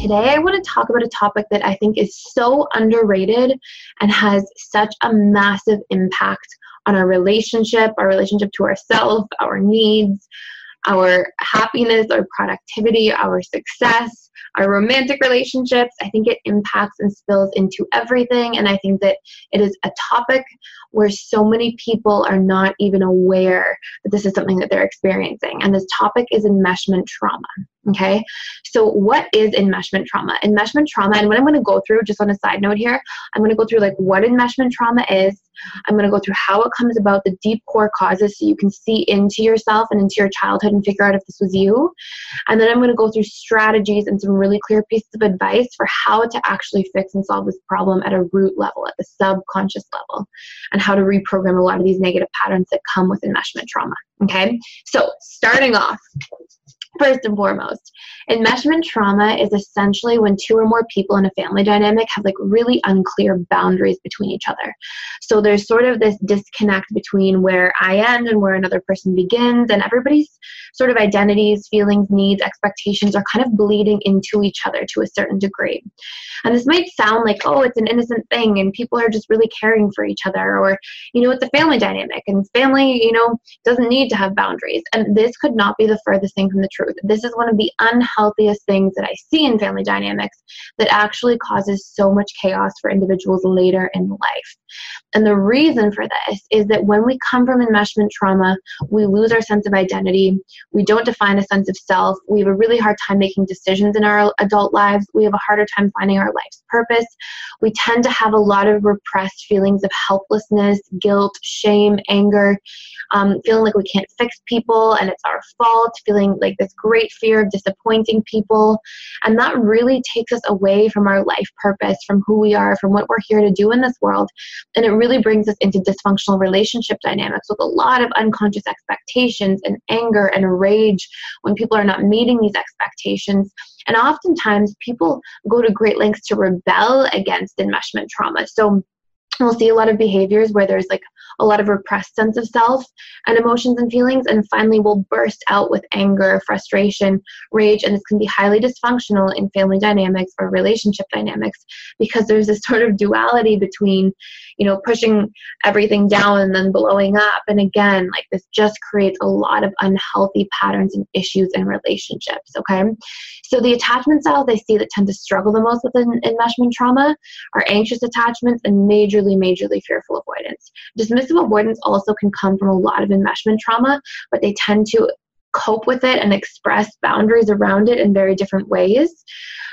Today, I want to talk about a topic that I think is so underrated and has such a massive impact on our relationship, our relationship to ourselves, our needs, our happiness, our productivity, our success, our romantic relationships. I think it impacts and spills into everything. And I think that it is a topic where so many people are not even aware that this is something that they're experiencing. And this topic is enmeshment trauma. Okay, so what is enmeshment trauma? Enmeshment trauma, and what I'm going to go through, just on a side note here, I'm going to go through like what enmeshment trauma is. I'm going to go through how it comes about, the deep core causes, so you can see into yourself and into your childhood and figure out if this was you. And then I'm going to go through strategies and some really clear pieces of advice for how to actually fix and solve this problem at a root level, at the subconscious level, and how to reprogram a lot of these negative patterns that come with enmeshment trauma. Okay, so starting off, First and foremost, enmeshment trauma is essentially when two or more people in a family dynamic have like really unclear boundaries between each other. So there's sort of this disconnect between where I end and where another person begins, and everybody's sort of identities, feelings, needs, expectations are kind of bleeding into each other to a certain degree. And this might sound like, oh, it's an innocent thing and people are just really caring for each other, or, you know, it's a family dynamic and family, you know, doesn't need to have boundaries. And this could not be the furthest thing from the truth. This is one of the unhealthiest things that I see in family dynamics that actually causes so much chaos for individuals later in life. And the reason for this is that when we come from enmeshment trauma, we lose our sense of identity. We don't define a sense of self. We have a really hard time making decisions in our adult lives. We have a harder time finding our life's purpose. We tend to have a lot of repressed feelings of helplessness, guilt, shame, anger, um, feeling like we can't fix people and it's our fault, feeling like this great fear of disappointing people. And that really takes us away from our life purpose, from who we are, from what we're here to do in this world. And it really brings us into dysfunctional relationship dynamics with a lot of unconscious expectations and anger and rage when people are not meeting these expectations. And oftentimes, people go to great lengths to rebel against enmeshment trauma. So, we'll see a lot of behaviors where there's like a lot of repressed sense of self and emotions and feelings and finally will burst out with anger frustration rage and this can be highly dysfunctional in family dynamics or relationship dynamics because there's this sort of duality between you know pushing everything down and then blowing up. And again like this just creates a lot of unhealthy patterns and issues in relationships okay? So the attachment styles I see that tend to struggle the most with enmeshment trauma are anxious attachments and majorly majorly fearful avoidance avoidance also can come from a lot of enmeshment trauma but they tend to cope with it and express boundaries around it in very different ways.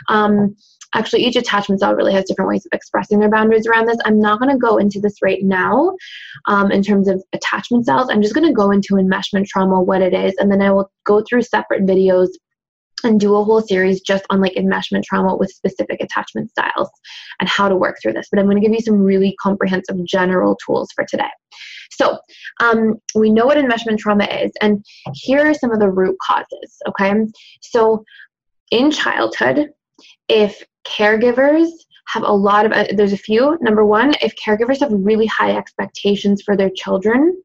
Um, actually each attachment style really has different ways of expressing their boundaries around this. I'm not going to go into this right now um, in terms of attachment styles i'm just going to go into enmeshment trauma what it is and then i will go through separate videos and do a whole series just on like enmeshment trauma with specific attachment styles and how to work through this. But I'm going to give you some really comprehensive general tools for today. So, um, we know what enmeshment trauma is, and here are some of the root causes. Okay, so in childhood, if caregivers have a lot of, uh, there's a few. Number one, if caregivers have really high expectations for their children,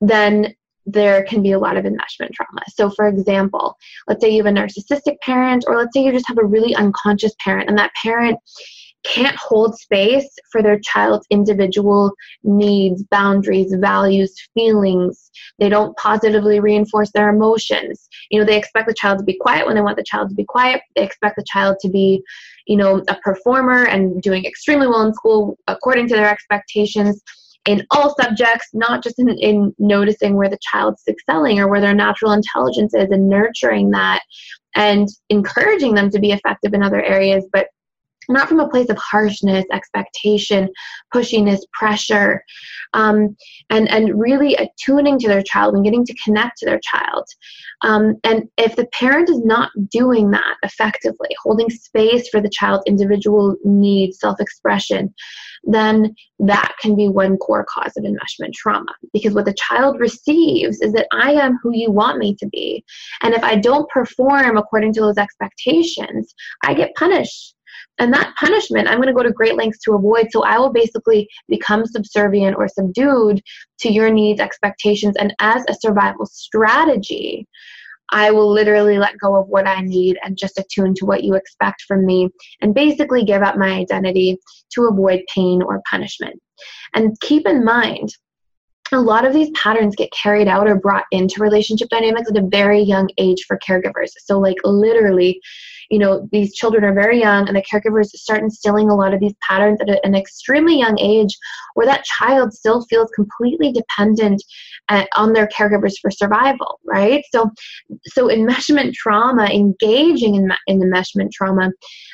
then there can be a lot of enmeshment trauma. So, for example, let's say you have a narcissistic parent, or let's say you just have a really unconscious parent, and that parent can't hold space for their child's individual needs, boundaries, values, feelings. They don't positively reinforce their emotions. You know, they expect the child to be quiet when they want the child to be quiet. They expect the child to be, you know, a performer and doing extremely well in school according to their expectations in all subjects, not just in, in noticing where the child's excelling or where their natural intelligence is and nurturing that and encouraging them to be effective in other areas, but not from a place of harshness, expectation, pushiness, pressure, um, and and really attuning to their child and getting to connect to their child. Um, and if the parent is not doing that effectively, holding space for the child's individual needs, self-expression, then that can be one core cause of enmeshment trauma. Because what the child receives is that I am who you want me to be, and if I don't perform according to those expectations, I get punished and that punishment, I'm going to go to great lengths to avoid. So I will basically become subservient or subdued to your needs, expectations. And as a survival strategy, I will literally let go of what I need and just attune to what you expect from me and basically give up my identity to avoid pain or punishment. And keep in mind, a lot of these patterns get carried out or brought into relationship dynamics at a very young age for caregivers. So, like, literally, you know, these children are very young and the caregivers start instilling a lot of these patterns at an extremely young age where that child still feels completely dependent at, on their caregivers for survival, right? So, so enmeshment trauma, engaging in, in enmeshment trauma,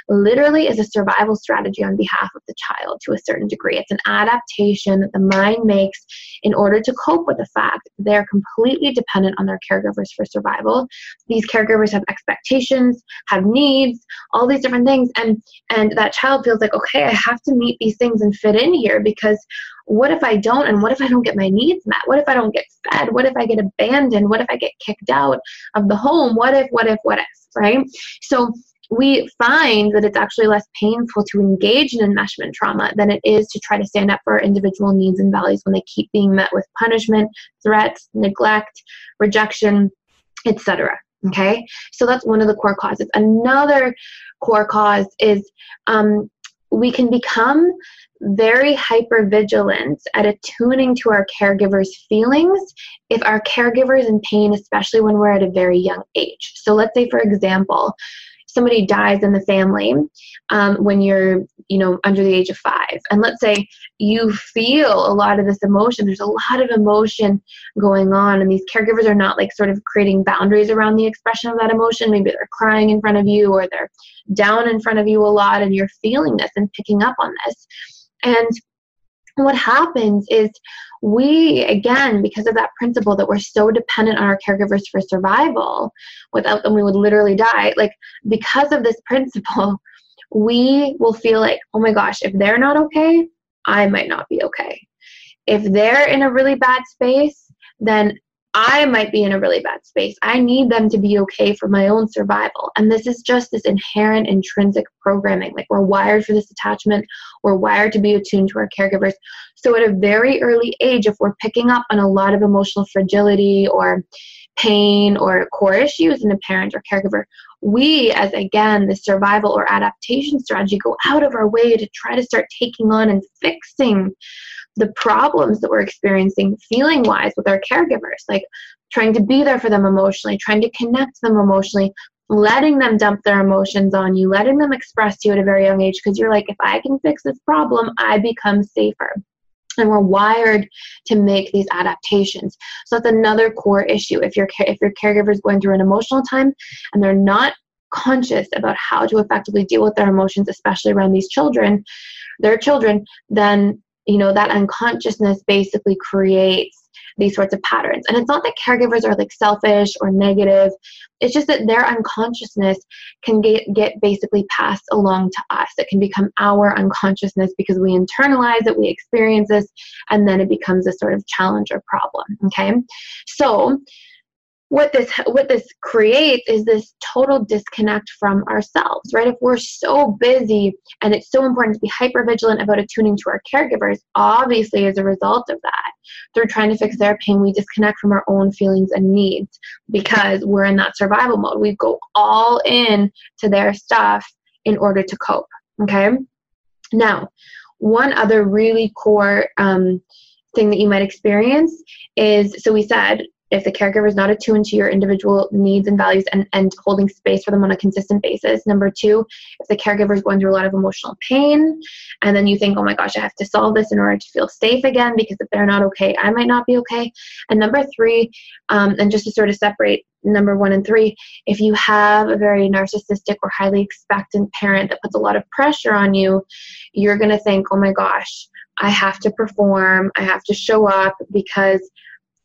literally is a survival strategy on behalf of the child to a certain degree. It's an adaptation that the mind makes in order to cope with the fact they're completely dependent on their caregivers for survival. These caregivers have expectations, have needs, all these different things, and and that child feels like, okay, I have to meet these things and fit in here because what if I don't? And what if I don't get my needs met? What if I don't get fed? What if I get abandoned? What if I get kicked out of the home? What if, what if, what if, right? So we find that it's actually less painful to engage in enmeshment trauma than it is to try to stand up for our individual needs and values when they keep being met with punishment, threats, neglect, rejection, etc. Okay, so that's one of the core causes. Another core cause is um, we can become very hyper vigilant at attuning to our caregivers' feelings if our caregiver is in pain, especially when we're at a very young age. So, let's say, for example, somebody dies in the family um, when you're you know under the age of five. And let's say you feel a lot of this emotion. There's a lot of emotion going on and these caregivers are not like sort of creating boundaries around the expression of that emotion. Maybe they're crying in front of you or they're down in front of you a lot and you're feeling this and picking up on this. And what happens is we again because of that principle that we're so dependent on our caregivers for survival without them we would literally die like because of this principle we will feel like oh my gosh if they're not okay i might not be okay. If they're in a really bad space then I might be in a really bad space. I need them to be okay for my own survival. And this is just this inherent intrinsic programming. Like we're wired for this attachment, we're wired to be attuned to our caregivers. So at a very early age, if we're picking up on a lot of emotional fragility or pain or core issues in a parent or caregiver, we, as again, the survival or adaptation strategy, go out of our way to try to start taking on and fixing the problems that we're experiencing feeling wise with our caregivers, like trying to be there for them emotionally, trying to connect them emotionally, letting them dump their emotions on you, letting them express to you at a very young age because you're like, if I can fix this problem, I become safer. And we're wired to make these adaptations. So that's another core issue. If your if your caregiver is going through an emotional time and they're not conscious about how to effectively deal with their emotions, especially around these children, their children, then you know that unconsciousness basically creates these sorts of patterns. And it's not that caregivers are like selfish or negative. It's just that their unconsciousness can get, get basically passed along to us. It can become our unconsciousness because we internalize it we experience this and then it becomes a sort of challenge or problem okay? So what this what this creates is this total disconnect from ourselves right? If we're so busy and it's so important to be hyper vigilant about attuning to our caregivers obviously as a result of that through trying to fix their pain we disconnect from our own feelings and needs because we're in that survival mode. We go all in to their stuff in order to cope okay? Now one other really core um, thing that you might experience is so we said if the caregiver is not attuned to your individual needs and values and, and holding space for them on a consistent basis. Number two, if the caregiver is going through a lot of emotional pain, and then you think, oh my gosh, I have to solve this in order to feel safe again because if they're not okay, I might not be okay. And number three, um, and just to sort of separate number one and three, if you have a very narcissistic or highly expectant parent that puts a lot of pressure on you, you're going to think, oh my gosh, I have to perform, I have to show up because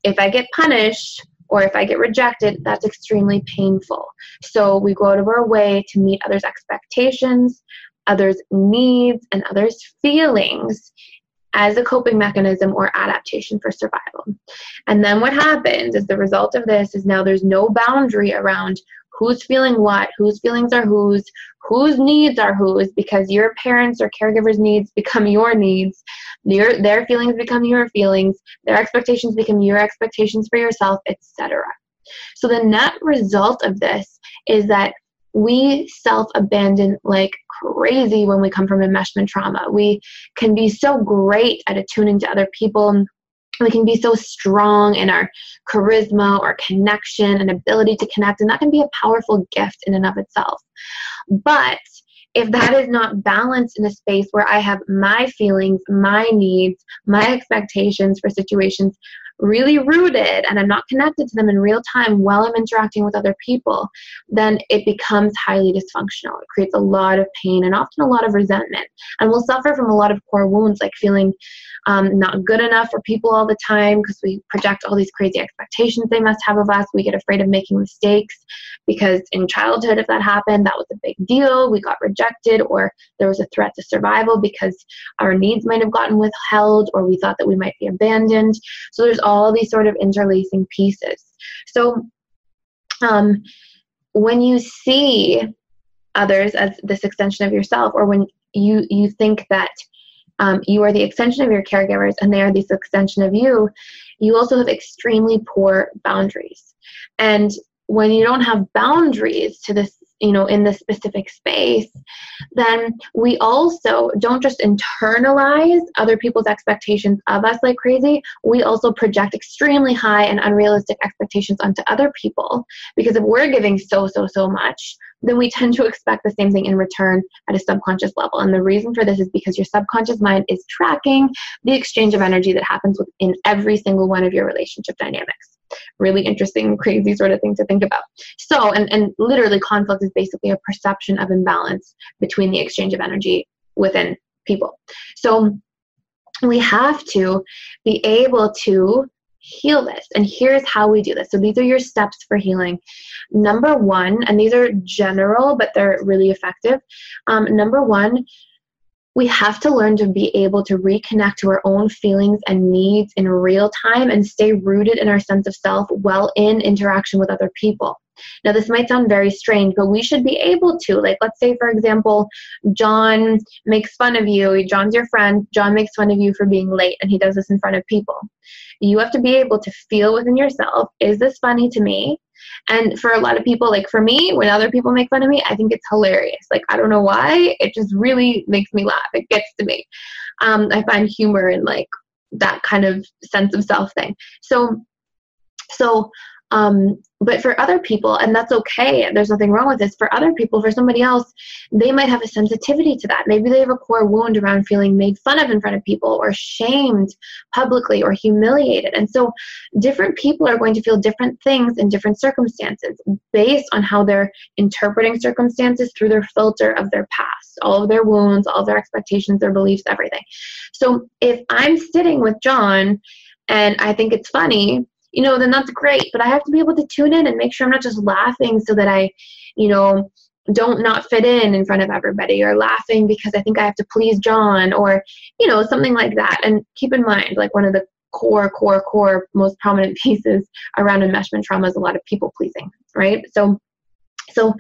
if I get punished or if I get rejected, that's extremely painful. So we go out of our way to meet others' expectations, others' needs, and others' feelings as a coping mechanism or adaptation for survival. And then what happens is the result of this is now there's no boundary around who's feeling what, whose feelings are whose, whose needs are whose, because your parents or caregivers' needs become your needs, their, feelings become your feelings, their expectations become your expectations for yourself, etc. So the net result of this is that we self abandon like crazy when we come from enmeshment trauma. We can be so great at attuning to other people we can be so strong in our charisma or connection and ability to connect, and that can be a powerful gift in and of itself. But if that is not balanced in a space where I have my feelings, my needs, my expectations for situations really rooted and I'm not connected to them in real time while I'm interacting with other people, then it becomes highly dysfunctional. It creates a lot of pain and often a lot of resentment. And we'll suffer from a lot of core wounds like feeling um, not good enough for people all the time because we project all these crazy expectations they must have of us. We get afraid of making mistakes because in childhood, if that happened, that was a big deal. We got rejected or there was a threat to survival because our needs might have gotten withheld or we thought that we might be abandoned. So there's all these sort of interlacing pieces. So um, when you see others as this extension of yourself, or when you you think that um, you are the extension of your caregivers and they are this extension of you, you also have extremely poor boundaries. And when you don't have boundaries to this you know in this specific space then we also don't just internalize other people's expectations of us like crazy. We also project extremely high and unrealistic expectations onto other people. Because if we're giving so so so much then we tend to expect the same thing in return at a subconscious level. And the reason for this is because your subconscious mind is tracking the exchange of energy that happens within every single one of your relationship dynamics really interesting, crazy sort of thing to think about. So, and, and literally, conflict is basically a perception of imbalance between the exchange of energy within people. So, we have to be able to heal this. And here's how we do this. So, these are your steps for healing. Number one, and these are general, but they're really effective. Um, number one, we have to learn to be able to reconnect to our own feelings and needs in real time and stay rooted in our sense of self while in interaction with other people. Now, this might sound very strange, but we should be able to. Like, let's say, for example, John makes fun of you. John's your friend. John makes fun of you for being late, and he does this in front of people. You have to be able to feel within yourself is this funny to me? And for a lot of people, like for me, when other people make fun of me, I think it's hilarious. Like, I don't know why. It just really makes me laugh. It gets to me. Um, I find humor in like that kind of sense of self thing. So, so um, but for other people, and that's okay, there's nothing wrong with this. For other people, for somebody else, they might have a sensitivity to that. Maybe they have a core wound around feeling made fun of in front of people, or shamed publicly, or humiliated. And so, different people are going to feel different things in different circumstances based on how they're interpreting circumstances through their filter of their past, all of their wounds, all of their expectations, their beliefs, everything. So, if I'm sitting with John and I think it's funny, you know, then that's great. But I have to be able to tune in and make sure I'm not just laughing so that I, you know, don't not fit in in front of everybody or laughing because I think I have to please John or, you know, something like that. And keep in mind, like one of the core, core, core most prominent pieces around enmeshment trauma is a lot of people pleasing, right? So so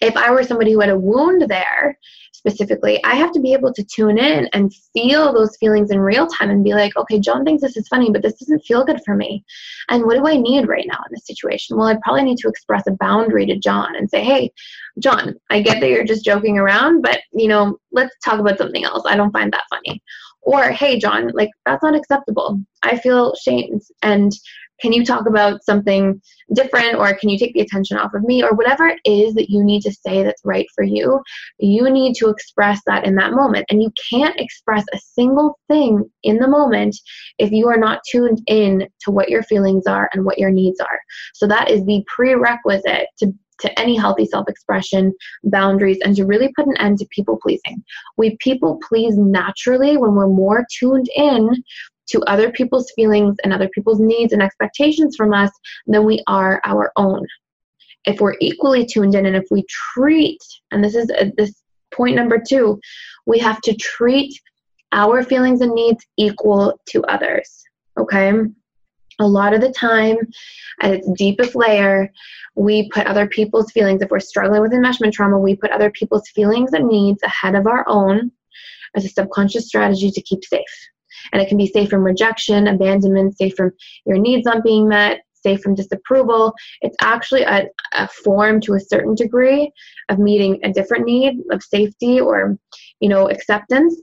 if I were somebody who had a wound there specifically, I have to be able to tune in and feel those feelings in real time and be like, okay, John thinks this is funny, but this doesn't feel good for me. And what do I need right now in this situation? Well, I probably need to express a boundary to John and say, hey, John, I get that you're just joking around, but you know, let's talk about something else. I don't find that funny. Or, hey, John, like that's not acceptable. I feel shamed and can you talk about something different or can you take the attention off of me or whatever it is that you need to say that's right for you you need to express that in that moment and you can't express a single thing in the moment if you are not tuned in to what your feelings are and what your needs are so that is the prerequisite to to any healthy self expression, boundaries, and to really put an end to people pleasing. We people please naturally when we're more tuned in to other people's feelings and other people's needs and expectations from us than we are our own. If we're equally tuned in and if we treat, and this is a, uh, this point number two, we have to treat our feelings and needs equal to others. Okay? A lot of the time, at its deepest layer, we put other people's feelings, if we're struggling with enmeshment trauma, we put other people's feelings and needs ahead of our own as a subconscious strategy to keep safe. And it can be safe from rejection, abandonment, safe from your needs not being met, safe from disapproval. It's actually a, a form to a certain degree of meeting a different need of safety or, you know, acceptance.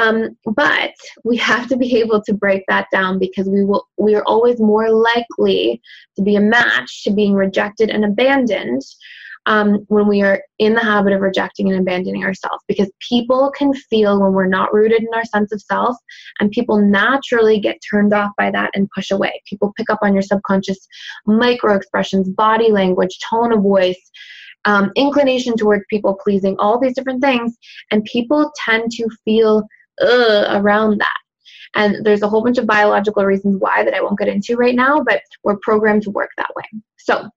Um, but we have to be able to break that down because we will we are always more likely to be a match to being rejected and abandoned um, when we are in the habit of rejecting and abandoning ourselves. Because people can feel when we're not rooted in our sense of self and people naturally get turned off by that and push away. People pick up on your subconscious micro expressions body language tone of voice um, inclination towards people pleasing all these different things. And people tend to feel around that. And there's a whole bunch of biological reasons why that I won't get into right now, but we're programmed to work that way. So,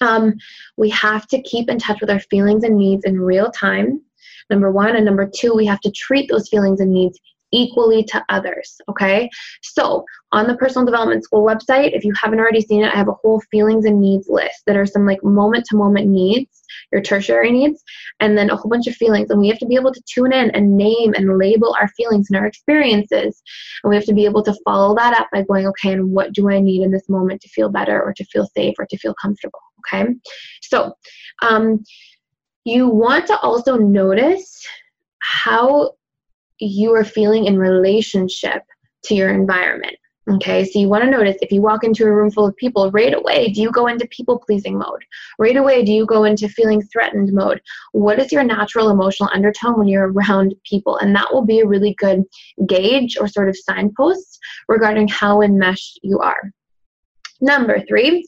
um, we have to keep in touch with our feelings and needs in real time. Number one. And number two, we have to treat those feelings and needs equally to others. Okay. So on the personal development school website, if you haven't already seen it, I have a whole feelings and needs list that are some like moment to moment needs, your tertiary needs, and then a whole bunch of feelings. And we have to be able to tune in and name and label our feelings and our experiences. And we have to be able to follow that up by going, okay, and what do I need in this moment to feel better or to feel safe or to feel comfortable? Okay. So, um, you want to also notice how you are feeling in relationship to your environment. Okay, so you want to notice if you walk into a room full of people, right away, do you go into people pleasing mode? Right away, do you go into feeling threatened mode? What is your natural emotional undertone when you're around people? And that will be a really good gauge or sort of signpost regarding how enmeshed you are. Number three,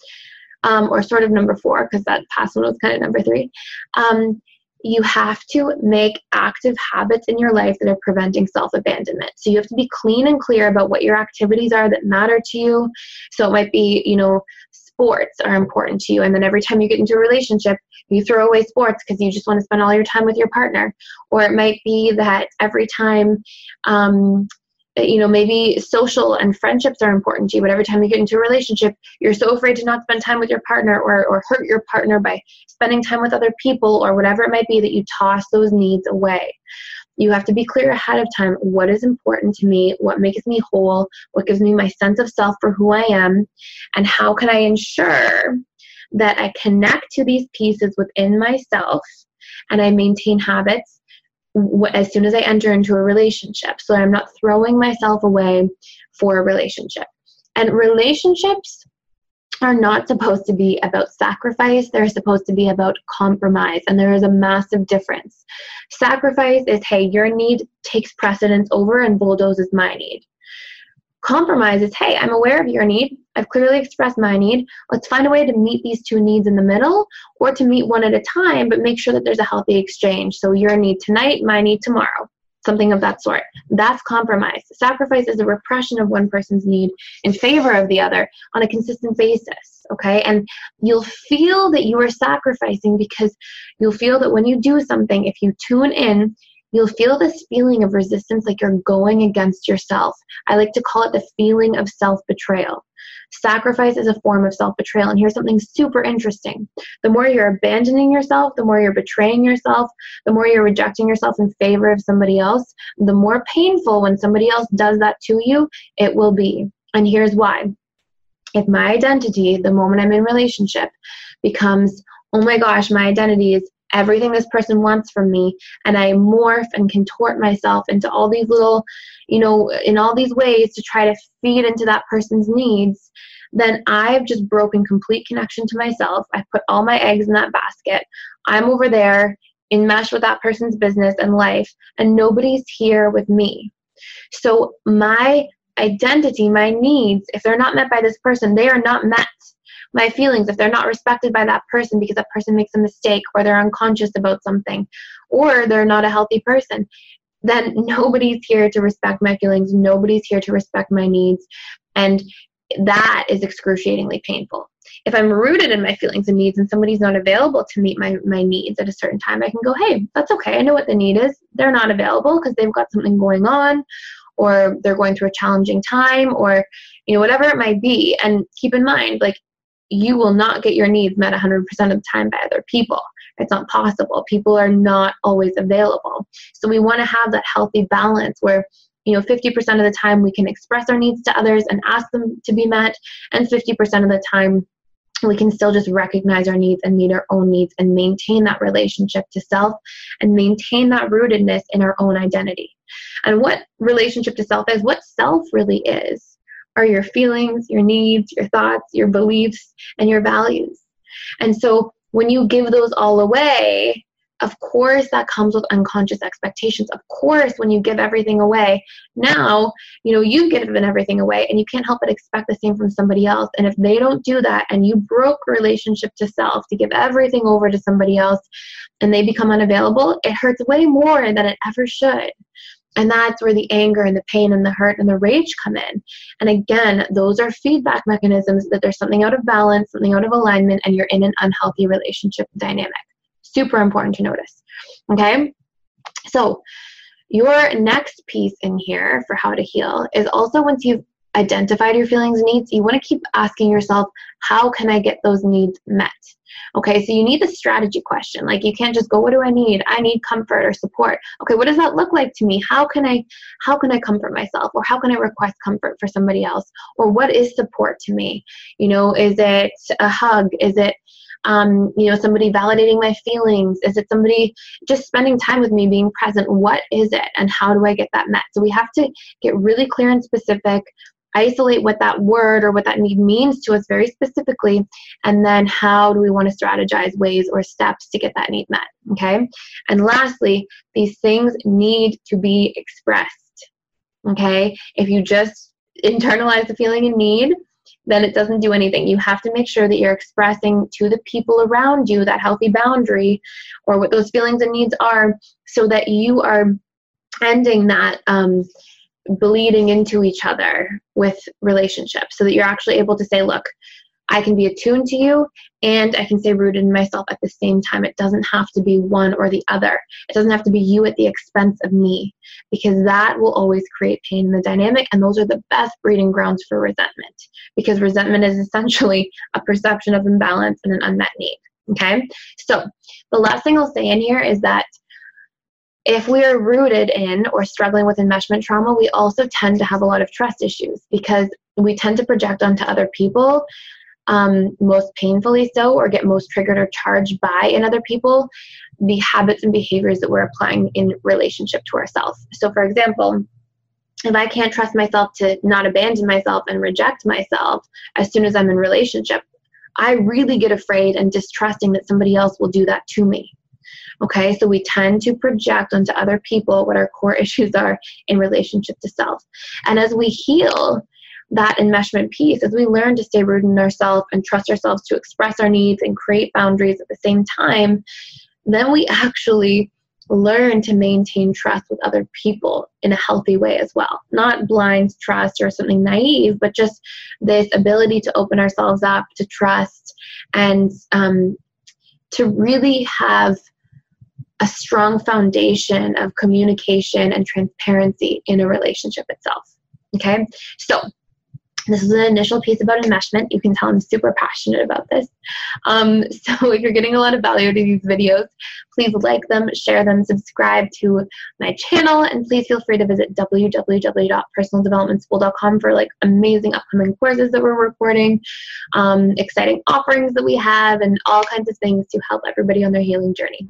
um, or sort of number four, because that past one was kind of number three. Um, you have to make active habits in your life that are preventing self abandonment. So you have to be clean and clear about what your activities are that matter to you. So it might be, you know, sports are important to you. And then every time you get into a relationship, you throw away sports because you just want to spend all your time with your partner. Or it might be that every time um, you know maybe social and friendships are important to you but every time you get into a relationship you're so afraid to not spend time with your partner or, or hurt your partner by spending time with other people or whatever it might be that you toss those needs away. You have to be clear ahead of time what is important to me what makes me whole what gives me my sense of self for who i am and how can i ensure that i connect to these pieces within myself and i maintain habits as soon as I enter into a relationship. So I'm not throwing myself away for a relationship. And relationships are not supposed to be about sacrifice, they're supposed to be about compromise. And there is a massive difference. Sacrifice is hey, your need takes precedence over and bulldozes my need. Compromise is hey, I'm aware of your need. I've clearly expressed my need. Let's find a way to meet these two needs in the middle or to meet one at a time, but make sure that there's a healthy exchange. So your need tonight, my need tomorrow, something of that sort. That's compromise. Sacrifice is a repression of one person's need in favor of the other on a consistent basis. Okay. And you'll feel that you are sacrificing because you'll feel that when you do something, if you tune in, you'll feel this feeling of resistance like you're going against yourself. I like to call it the feeling of self betrayal. Sacrifice is a form of self betrayal. And here's something super interesting the more you're abandoning yourself, the more you're betraying yourself, the more you're rejecting yourself in favor of somebody else, the more painful when somebody else does that to you it will be. And here's why. If my identity, the moment I'm in relationship, becomes, oh my gosh, my identity is everything this person wants from me and i morph and contort myself into all these little you know in all these ways to try to feed into that person's needs then I've just broken complete connection to myself. I put all my eggs in that basket. I'm over there enmeshed with that person's business and life, and nobody's here with me. So my identity, my needs, if they're not met by this person, they are not met. My feelings, if they're not respected by that person because that person makes a mistake or they're unconscious about something or they're not a healthy person, then nobody's here to respect my feelings. Nobody's here to respect my needs. And that is excruciatingly painful. If I'm rooted in my feelings and needs and somebody's not available to meet my, my needs at a certain time, I can go, hey, that's okay. I know what the need is. They're not available because they've got something going on or they're going through a challenging time or you know whatever it might be and keep in mind like you will not get your needs met 100% of the time by other people it's not possible. People are not always available. So we want to have that healthy balance where you know 50% of the time we can express our needs to others and ask them to be met and 50% of the time we can still just recognize our needs and meet our own needs and maintain that relationship to self and maintain that rootedness in our own identity. And what relationship to self is what self really is are your feelings your needs your thoughts your beliefs and your values. And so when you give those all away of course, that comes with unconscious expectations. Of course, when you give everything away, now, you know, you've given everything away and you can't help but expect the same from somebody else. And if they don't do that and you broke relationship to self to give everything over to somebody else and they become unavailable, it hurts way more than it ever should. And that's where the anger and the pain and the hurt and the rage come in. And again, those are feedback mechanisms that there's something out of balance, something out of alignment, and you're in an unhealthy relationship dynamic. Super important to notice. Okay? So, your next piece in here for how to heal is also once you've identified your feelings needs, you want to keep asking yourself, how can I get those needs met? Okay, so you need the strategy question. Like you can't just go, what do I need? I need comfort or support. Okay, what does that look like to me? How can I how can I comfort myself? Or how can I request comfort for somebody else? Or what is support to me? You know, is it a hug? Is it um, you know, somebody validating my feelings? Is it somebody just spending time with me, being present? What is it, and how do I get that met? So we have to get really clear and specific, isolate what that word or what that need means to us very specifically, and then how do we want to strategize ways or steps to get that need met? Okay, and lastly, these things need to be expressed. Okay, if you just internalize the feeling and need then it doesn't do anything. You have to make sure that you're expressing to the people around you that healthy boundary or what those feelings and needs are so that you are ending that um, bleeding into each other with relationships so that you're actually able to say, look, I can be attuned to you and I can stay rooted in myself at the same time. It doesn't have to be one or the other. It doesn't have to be you at the expense of me because that will always create pain in the dynamic. And those are the best breeding grounds for resentment because resentment is essentially a perception of imbalance and an unmet need. Okay? So the last thing I'll say in here is that if we are rooted in or struggling with enmeshment trauma, we also tend to have a lot of trust issues because we tend to project onto other people um, most painfully so or get most triggered or charged by in other people the habits and behaviors that we're applying in relationship to ourselves. So for example if i can't trust myself to not abandon myself and reject myself as soon as i'm in relationship i really get afraid and distrusting that somebody else will do that to me okay so we tend to project onto other people what our core issues are in relationship to self and as we heal that enmeshment piece as we learn to stay rooted in ourselves and trust ourselves to express our needs and create boundaries at the same time, then we actually learn to maintain trust with other people in a healthy way as well. Not blind trust or something naive, but just this ability to open ourselves up to trust and um, to really have a strong foundation of communication and transparency in a relationship itself. Okay, so this is an initial piece about enmeshment. You can tell I'm super passionate about this. Um, so if you're getting a lot of value out of these videos, please like them, share them, subscribe to my channel, and please feel free to visit www.personaldevelopmentschool.com for like amazing upcoming courses that we're recording, um, exciting offerings that we have, and all kinds of things to help everybody on their healing journey.